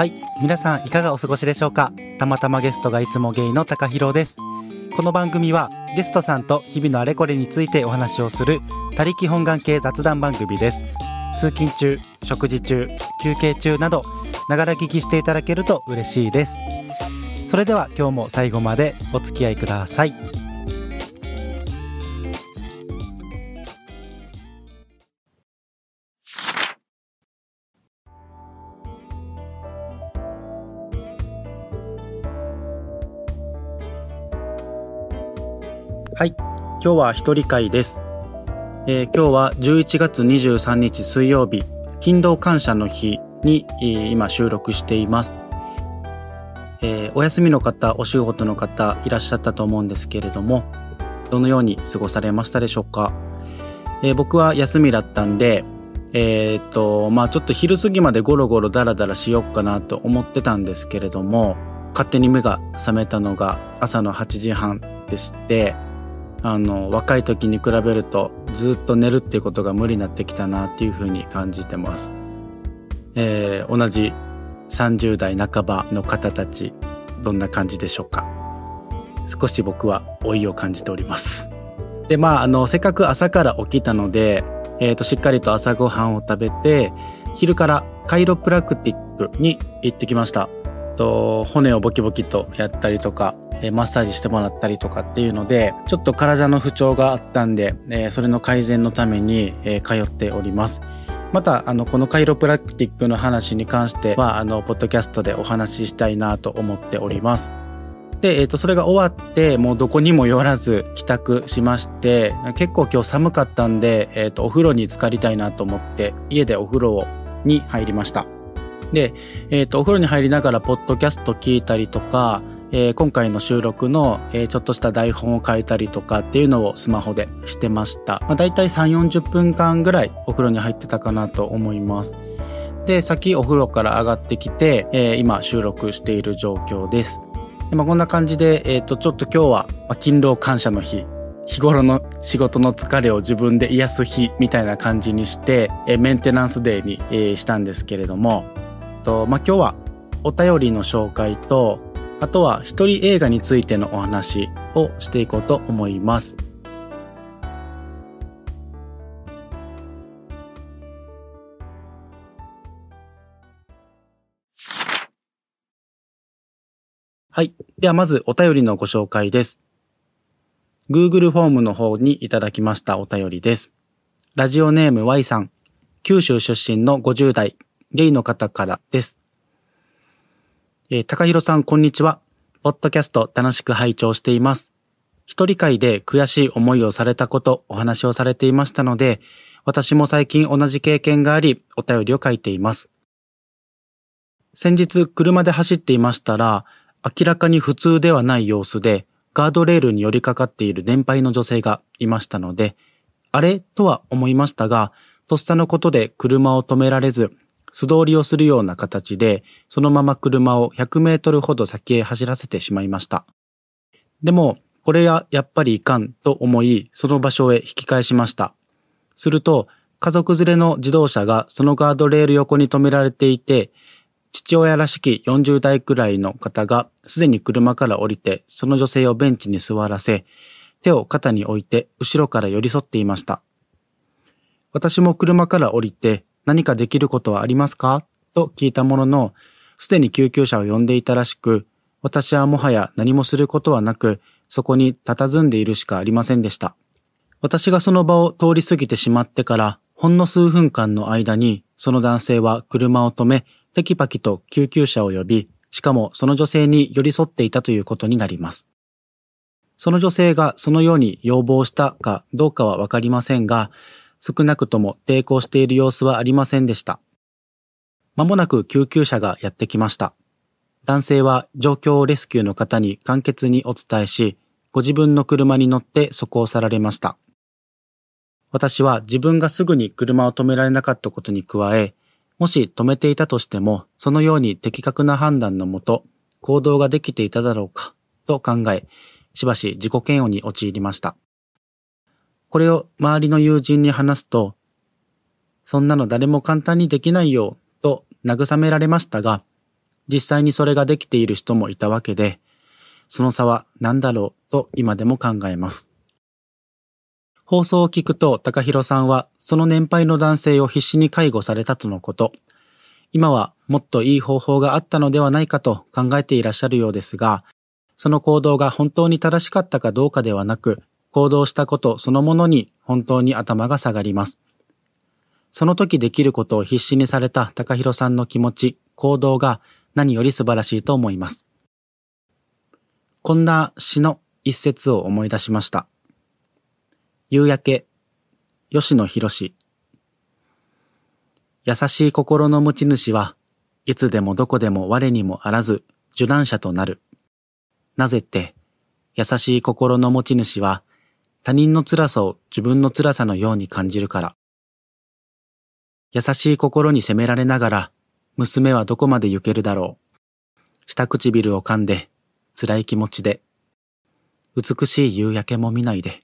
はい。皆さんいかがお過ごしでしょうか？たまたまゲストがいつもゲイの高弘です。この番組はゲストさんと日々のあれこれについてお話をする他力本願系雑談番組です。通勤中、食事中、休憩中など、ながら聞きしていただけると嬉しいです。それでは今日も最後までお付き合いください。はい。今日は一人会です。えー今日は11月23日水曜日、勤労感謝の日に、えー今収録しています。えーお休みの方、お仕事の方いらっしゃったと思うんですけれども、どのように過ごされましたでしょうか？え僕は休みだったんで、えーっと、まあちょっと昼過ぎまでゴロゴロダラダラしよっかなと思ってたんですけれども、勝手に目が覚めたのが朝の8時半でして、あの若い時に比べるとずっと寝るっていうことが無理になってきたなっていうふうに感じてます。えー同じ30代半ばの方たちどんな感じでしょうか少し僕は老いを感じております。でまああのせっかく朝から起きたので、えー、としっかりと朝ごはんを食べて昼からカイロプラクティックに行ってきました。と骨をボキボキとやったりとかマッサージしてもらったりとかっていうのでちょっと体の不調があったんで、えそれの改善のために、え通っております。またあのこのカイロプラクティックの話に関してはあのポッドキャストでお話ししたいなと思っております。で、えー、とそれが終わってもうどこにも寄らず帰宅しまして結構今日寒かったんで、えー、とお風呂に浸かりたいなと思って家でお風呂に入りました。で、えー、とお風呂に入りながらポッドキャスト聞いたりとかえー今回の収録の、えーちょっとした台本を書いたりとかっていうのをスマホでしてました。まあ、大体3、40分間ぐらいお風呂に入ってたかなと思います。で、先お風呂から上がってきて、えー今収録している状況です。でまあ、こんな感じで、えっ、と、ちょっと今日は、勤労感謝の日。日頃の仕事の疲れを自分で癒す日みたいな感じにして、メンテナンスデーに、したんですけれども、とまあ、今日はお便りの紹介と、あとは一人映画についてのお話をしていこうと思います。はい。ではまずお便りのご紹介です。Google フォームの方にいただきましたお便りです。ラジオネーム Y さん、九州出身の50代、ゲイの方からです。えー、高弘さん、こんにちは。ポッドキャスト楽しく拝聴しています。一人会で悔しい思いをされたこと、お話をされていましたので、私も最近同じ経験があり、お便りを書いています。先日、車で走っていましたら、明らかに普通ではない様子で、ガードレールに寄りかかっている年配の女性がいましたので、あれ？とは思いましたが、とっさのことで車を止められず、素通りをするような形で、そのまま車を100メートルほど先へ走らせてしまいました。でも、これはやっぱりいかんと思い、その場所へ引き返しました。すると、家族連れの自動車がそのガードレール横に止められていて、父親らしき40代くらいの方がすでに車から降りて、その女性をベンチに座らせ、手を肩に置いて後ろから寄り添っていました。私も車から降りて何かできることはありますか？と聞いたものの、すでに救急車を呼んでいたらしく、私はもはや何もすることはなく、そこに佇んでいるしかありませんでした。私がその場を通り過ぎてしまってから、ほんの数分間の間に、その男性は車を止め、テキパキと救急車を呼び、しかもその女性に寄り添っていたということになります。その女性がそのように要望したかどうかはわかりませんが、少なくとも抵抗している様子はありませんでした。まもなく救急車がやってきました。男性は状況をレスキューの方に簡潔にお伝えし、ご自分の車に乗ってそこを去られました。私は自分がすぐに車を止められなかったことに加え、もし止めていたとしても、そのように的確な判断のもと、行動ができていただろうか、と考え、しばし自己嫌悪に陥りました。これを周りの友人に話すと、そんなの誰も簡単にできないよ、と慰められましたが、実際にそれができている人もいたわけで、その差は何だろうと今でも考えます。放送を聞くと、高弘さんはその年配の男性を必死に介護されたとのこと。今はもっといい方法があったのではないかと考えていらっしゃるようですが、その行動が本当に正しかったかどうかではなく、行動したことそのものに本当に頭が下がります。その時できることを必死にされた高弘さんの気持ち、行動が何より素晴らしいと思います。こんな詩の一節を思い出しました。夕焼け、吉野博士。優しい心の持ち主はいつでもどこでも我にもあらず受難者となる。なぜって、優しい心の持ち主は他人の辛さを自分の辛さのように感じるから。優しい心に責められながら、娘はどこまで行けるだろう。下唇を噛んで、辛い気持ちで、美しい夕焼けも見ないで。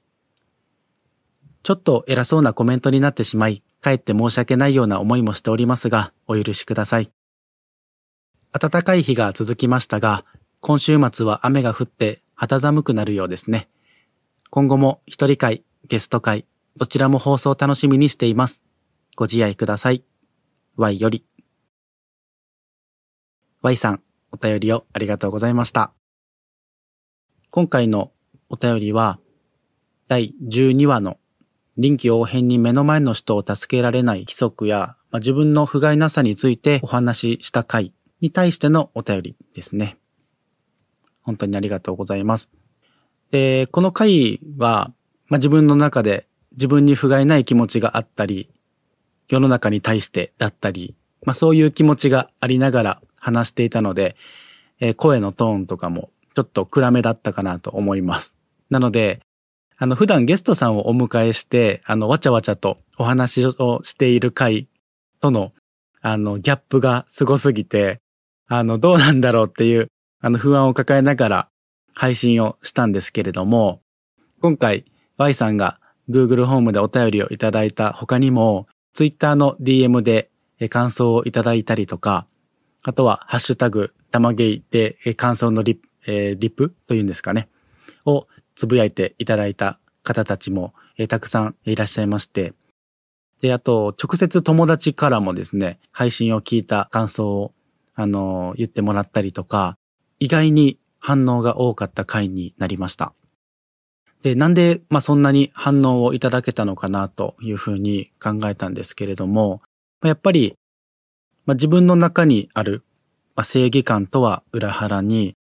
ちょっと偉そうなコメントになってしまい、かえって申し訳ないような思いもしておりますが、お許しください。暖かい日が続きましたが、今週末は雨が降って肌寒くなるようですね。今後も一人会、ゲスト会、どちらも放送楽しみにしています。ご自愛ください。Y より。Y さん、お便りをありがとうございました。今回のお便りは、第12話の臨機応変に目の前の人を助けられない規則や、まあ、自分の不甲斐なさについてお話しした回に対してのお便りですね。本当にありがとうございます。で、この回は、まあ、自分の中で自分に不甲斐ない気持ちがあったり、世の中に対してだったり、まあ、そういう気持ちがありながら話していたので、えー、声のトーンとかもちょっと暗めだったかなと思います。なので、あの、普段ゲストさんをお迎えして、あの、わちゃわちゃとお話をしている回との、あの、ギャップがすごすぎて、あの、どうなんだろうっていう、あの、不安を抱えながら配信をしたんですけれども、今回 Y さんが Google ホームでお便りをいただいた他にも、Twitter の DM で感想をいただいたりとか、あとはハッシュタグ、たまげいで感想のリ,、えー、リップというんですかね、をつぶやいていただいた方たちも、えたくさんいらっしゃいまして、で、あと、直接友達からもですね、配信を聞いた感想を、あの、言ってもらったりとか、意外に反応が多かった回になりました。で、なんで、まあ、そんなに反応をいただけたのかなというふうに考えたんですけれども、やっぱり、まあ、自分の中にある、まあ、正義感とは裏腹に、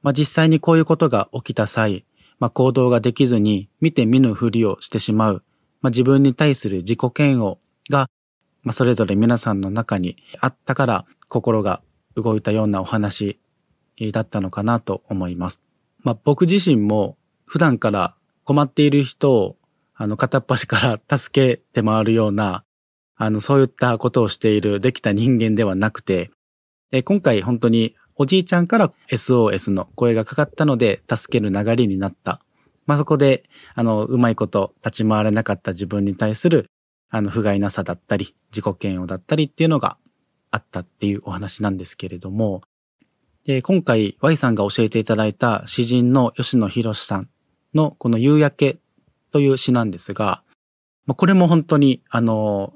まあ、実際にこういうことが起きた際、まあ、行動ができずに見て見ぬふりをしてしまう、まあ、自分に対する自己嫌悪が、まあ、それぞれ皆さんの中にあったから心が動いたようなお話だったのかなと思います。まあ、僕自身も普段から困っている人をあの片っ端から助けて回るようなあのそういったことをしているできた人間ではなくて、今回本当におじいちゃんから SOS の声がかかったので助ける流れになった。まあ、そこで、あの、うまいこと立ち回れなかった自分に対する、あの、不甲斐なさだったり、自己嫌悪だったりっていうのがあったっていうお話なんですけれども、で、今回 Y さんが教えていただいた詩人の吉野博さんのこの夕焼けという詩なんですが、まあこれも本当にあの、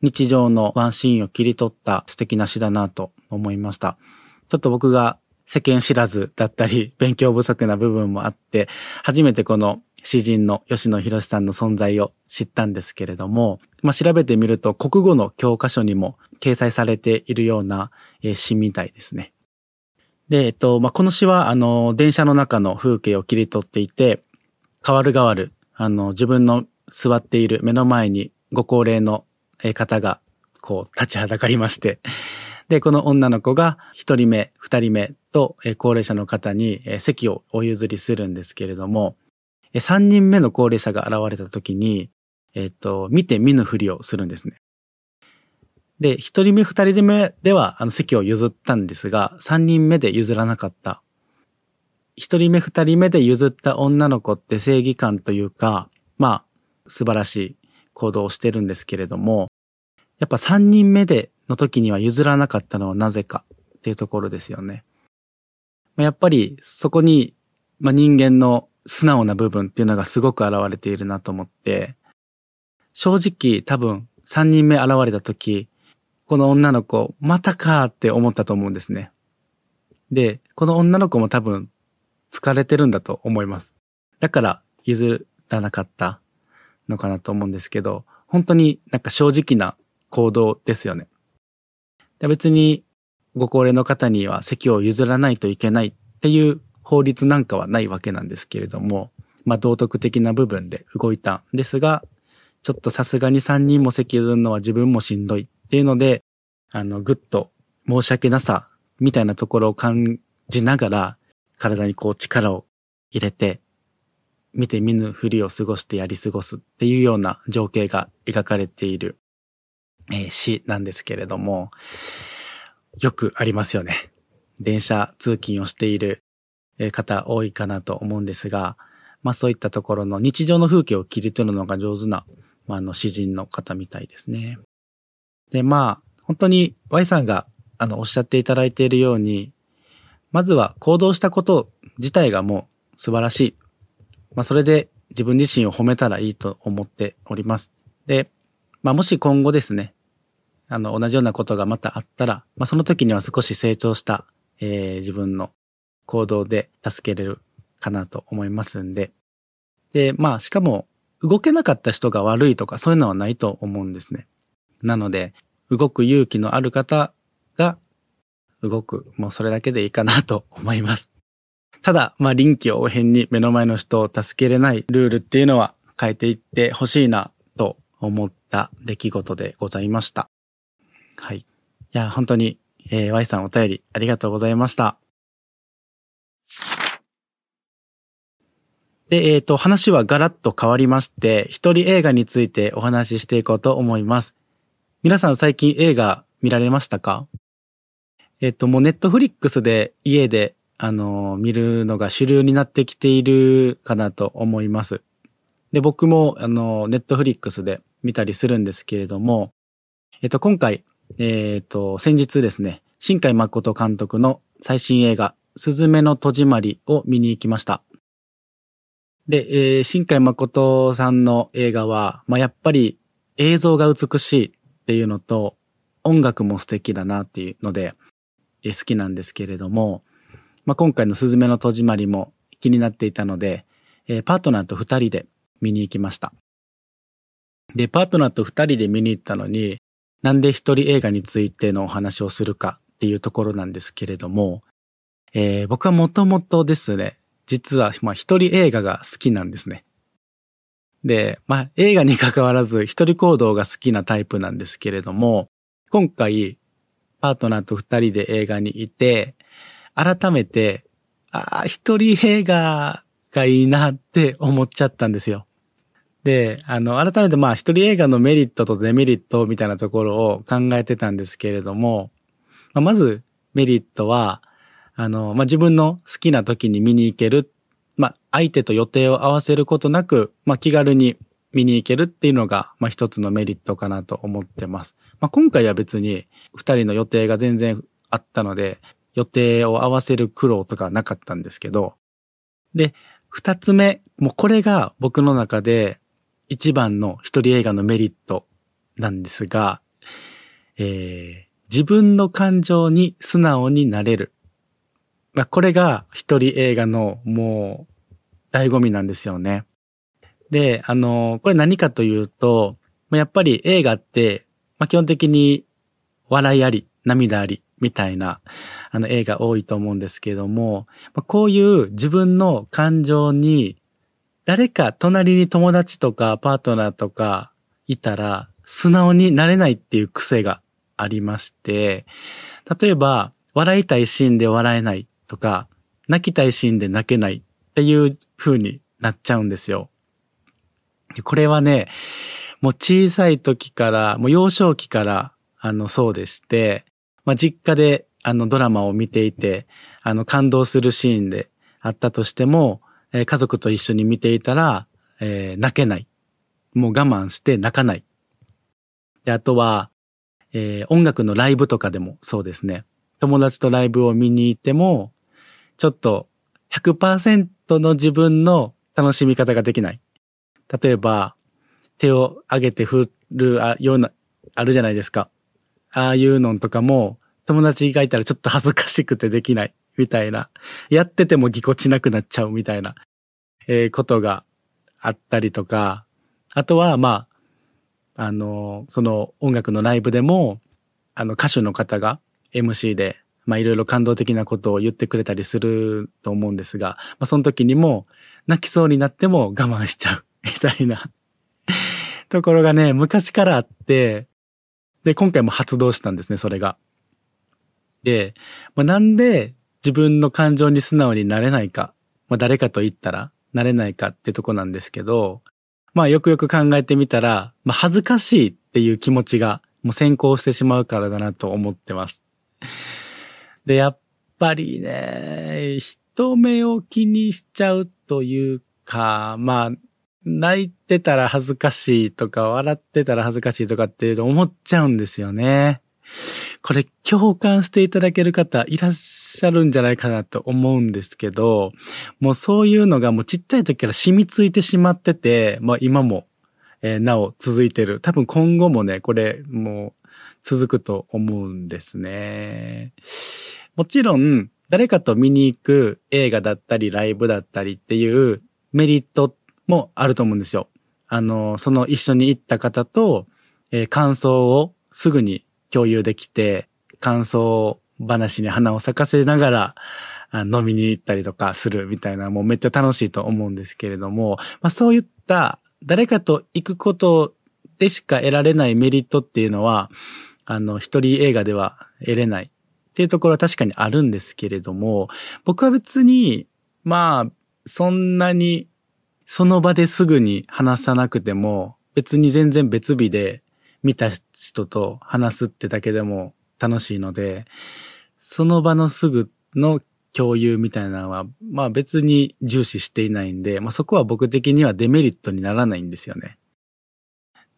日常のワンシーンを切り取った素敵な詩だなと思いました。ちょっと僕が世間知らずだったり、勉強不足な部分もあって、初めてこの詩人の吉野博さんの存在を知ったんですけれども、まあ、調べてみると国語の教科書にも掲載されているような詩みたいですね。で、えっと、まあ、この詩は、あの、電車の中の風景を切り取っていて、変わる変わる、あの、自分の座っている目の前にご高齢の方が、こう、立ちはだかりまして、で、この女の子が一人目、二人目と、高齢者の方に、席をお譲りするんですけれども、三人目の高齢者が現れた時に、えっと、見て見ぬふりをするんですね。で、一人目、二人目では、あの、席を譲ったんですが、三人目で譲らなかった。一人目、二人目で譲った女の子って正義感というか、まあ、素晴らしい行動をしてるんですけれども、やっぱ三人目での時には譲らなかったのはなぜかっていうところですよね。やっぱりそこに、まあ、人間の素直な部分っていうのがすごく現れているなと思って、正直多分3人目現れた時、この女の子、またかって思ったと思うんですね。で、この女の子も多分疲れてるんだと思います。だから譲らなかったのかなと思うんですけど、本当になんか正直な行動ですよね。別にご高齢の方には席を譲らないといけないっていう法律なんかはないわけなんですけれども、まあ道徳的な部分で動いたんですが、ちょっとさすがに3人も席譲るのは自分もしんどいっていうので、あの、ぐっと申し訳なさみたいなところを感じながら、体にこう力を入れて、見て見ぬふりを過ごしてやり過ごすっていうような情景が描かれている、えー、詩なんですけれども、よくありますよね。電車通勤をしている方多いかなと思うんですが、まあそういったところの日常の風景を切り取るのが上手な、まあ、あの詩人の方みたいですね。で、まあ本当に Y さんがあのおっしゃっていただいているように、まずは行動したこと自体がもう素晴らしい。まあそれで自分自身を褒めたらいいと思っております。で、まあもし今後ですね、あの、同じようなことがまたあったら、まあ、その時には少し成長した、えー、自分の行動で助けれるかなと思いますんで。で、まあ、しかも、動けなかった人が悪いとか、そういうのはないと思うんですね。なので、動く勇気のある方が、動く、もうそれだけでいいかなと思います。ただ、まあ、臨機応変に目の前の人を助けれないルールっていうのは変えていってほしいなと思った出来事でございました。はい。いや、本当に、えー、Y さんお便りありがとうございました。で、えっ、ー、と、話はガラッと変わりまして、一人映画についてお話ししていこうと思います。皆さん最近映画見られましたか？えっ、と、もうネットフリックスで家で、あの、見るのが主流になってきているかなと思います。で、僕も、あの、ネットフリックスで見たりするんですけれども、えっ、と、今回、えっ、と、先日ですね、新海誠監督の最新映画、すずめの戸締まりを見に行きました。で、えー、新海誠さんの映画は、まあ、やっぱり映像が美しいっていうのと、音楽も素敵だなっていうので、好きなんですけれども、まあ、今回のすずめの戸締まりも気になっていたので、えー、パートナーと二人で見に行きました。で、パートナーと二人で見に行ったのに、なんで一人映画についてのお話をするかっていうところなんですけれども、えー、僕はもともとですね、実は、まあ一人映画が好きなんですね。で、まあ映画に関わらず一人行動が好きなタイプなんですけれども、今回、パートナーと二人で映画にいて、改めて、ああ、一人映画がいいなって思っちゃったんですよ。で、あの、改めてまあ一人映画のメリットとデメリットみたいなところを考えてたんですけれども、まあ、まずメリットは、あの、まあ、自分の好きな時に見に行ける。まあ、相手と予定を合わせることなく、まあ、気軽に見に行けるっていうのが、まあ、一つのメリットかなと思ってます。まあ、今回は別に二人の予定が全然あったので、予定を合わせる苦労とかなかったんですけど、で、二つ目、もうこれが僕の中で一番の一人映画のメリットなんですが、えー、自分の感情に素直になれる。まあ、これが一人映画のもう醍醐味なんですよね。で、あの、これ何かというと、やっぱり映画って、まあ、基本的に笑いあり、涙あり、みたいな、あの映画多いと思うんですけども、まあ、こういう自分の感情に誰か隣に友達とかパートナーとかいたら素直になれないっていう癖がありまして、例えば笑いたいシーンで笑えないとか、泣きたいシーンで泣けないっていう風になっちゃうんですよ。これはね、もう小さい時から、もう幼少期から、あの、そうでして、まあ、実家で、あの、ドラマを見ていて、あの、感動するシーンであったとしても、えー、家族と一緒に見ていたら、えー、泣けない。もう我慢して泣かない。で、あとは、えー、音楽のライブとかでもそうですね。友達とライブを見に行っても、ちょっと100%の自分の楽しみ方ができない。例えば、手を上げて振るような、あるじゃないですか。ああいうのとかも、友達がいたらちょっと恥ずかしくてできない、みたいな。やっててもぎこちなくなっちゃうみたいな、えー、ことがあったりとか、あとは、まあ、あの、その音楽のライブでも、あの歌手の方が MC で、まあいろいろ感動的なことを言ってくれたりすると思うんですが、まあその時にも泣きそうになっても 我慢しちゃう みたいな ところがね、昔からあって、で、今回も発動したんですね、それが。で、まあ、なんで自分の感情に素直になれないか、まあ、誰かと言ったらなれないかってとこなんですけど、まあよくよく考えてみたら、まあ恥ずかしいっていう気持ちがもう先行してしまうからだなと思ってます。で、やっぱりね、人目を気にしちゃうというか、まあ、泣いてたら恥ずかしいとか、笑ってたら恥ずかしいとかっていうの思っちゃうんですよね。これ共感していただける方いらっしゃるんじゃないかなと思うんですけど、もうそういうのがもうちっちゃい時から染みついてしまってて、まあ今もえー、なお続いてる。多分今後もね、これもう続くと思うんですね。もちろん、誰かと見に行く映画だったりライブだったりっていうメリットもあると思うんですよ。あの、その一緒に行った方と、えー、感想をすぐに共有できて、感想話に花を咲かせながら、飲みに行ったりとかするみたいな、もうめっちゃ楽しいと思うんですけれども、まあそういった誰かと行くことでしか得られないメリットっていうのは、あの、一人映画では得れないっていうところは確かにあるんですけれども、僕は別に、まあ、そんなにその場ですぐに話さなくても、別に全然別日で見た人と話すってだけでも楽しいので、その場のすぐの共有みたいなのは、まあ別に重視していないんで、まあそこは僕的にはデメリットにならないんですよね。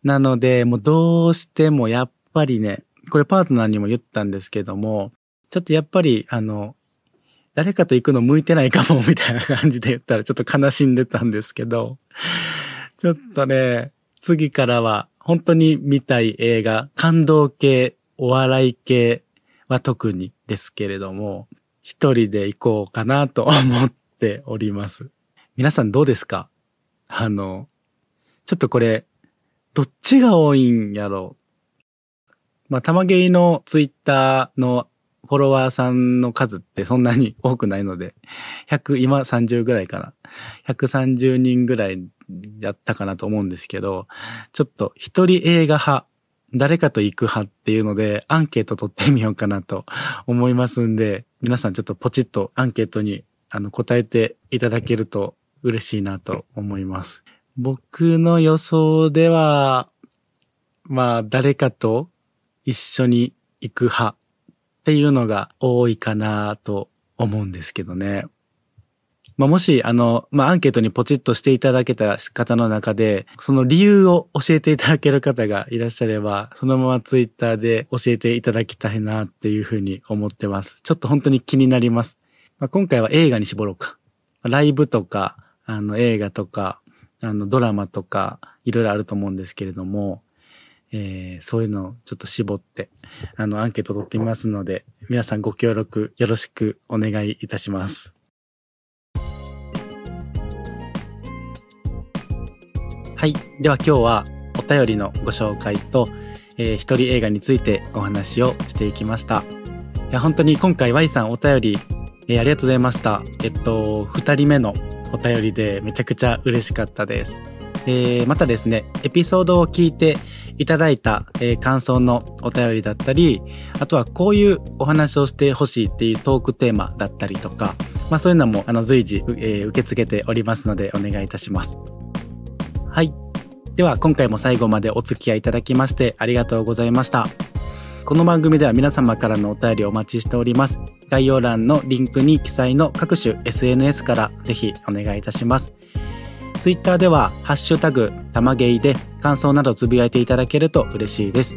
なので、もうどうしてもやっぱりね、これパートナーにも言ったんですけども、ちょっとやっぱり、あの、誰かと行くの向いてないかも みたいな感じで言ったらちょっと悲しんでたんですけど、ちょっとね、次からは本当に見たい映画、感動系、お笑い系は特にですけれども、一人で行こうかなと思っております。皆さんどうですか？あの、ちょっとこれ、どっちが多いんやろう？まあ、玉芸のツイッターのフォロワーさんの数ってそんなに多くないので、100、今30ぐらいかな。130人ぐらいやったかなと思うんですけど、ちょっと一人映画派誰かと行く派っていうので、アンケート取ってみようかなと思いますんで、皆さんちょっとポチッとアンケートにあの答えていただけると嬉しいなと思います。僕の予想では、まあ、誰かと一緒に行く派っていうのが多いかなと思うんですけどね。まあ、もし、あの、まあ、アンケートにポチッとしていただけた方の中で、その理由を教えていただける方がいらっしゃれば、そのままツイッターで教えていただきたいなっていうふうに思ってます。ちょっと本当に気になります。まあ、今回は映画に絞ろうか。ライブとか、あの、映画とか、あの、ドラマとか、いろいろあると思うんですけれども、えー、そういうのをちょっと絞って、あの、アンケート取ってみますので、皆さんご協力よろしくお願いいたします。はい。では今日はお便りのご紹介と、えー、一人映画についてお話をしていきました。いや、本当に今回 Y さんお便り、えー、ありがとうございました。えっと、二人目のお便りでめちゃくちゃ嬉しかったです。えー、またですね、エピソードを聞いていただいた、えー、感想のお便りだったり、あとはこういうお話をしてほしいっていうトークテーマだったりとか、まあそういうのもあの随時、えー、受け付けておりますのでお願いいたします。はい。では今回も最後までお付き合いいただきましてありがとうございました。この番組では皆様からのお便りをお待ちしております。概要欄のリンクに記載の各種 SNS からぜひお願いいたします。Twitter ではハッシュタグたまげいで感想などつぶやいていただけると嬉しいです。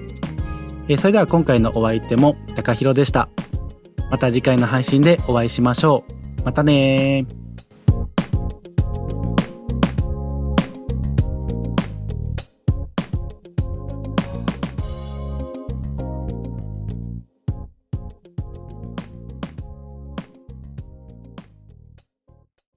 えそれでは今回のお相手も高弘でした。また次回の配信でお会いしましょう。またねー。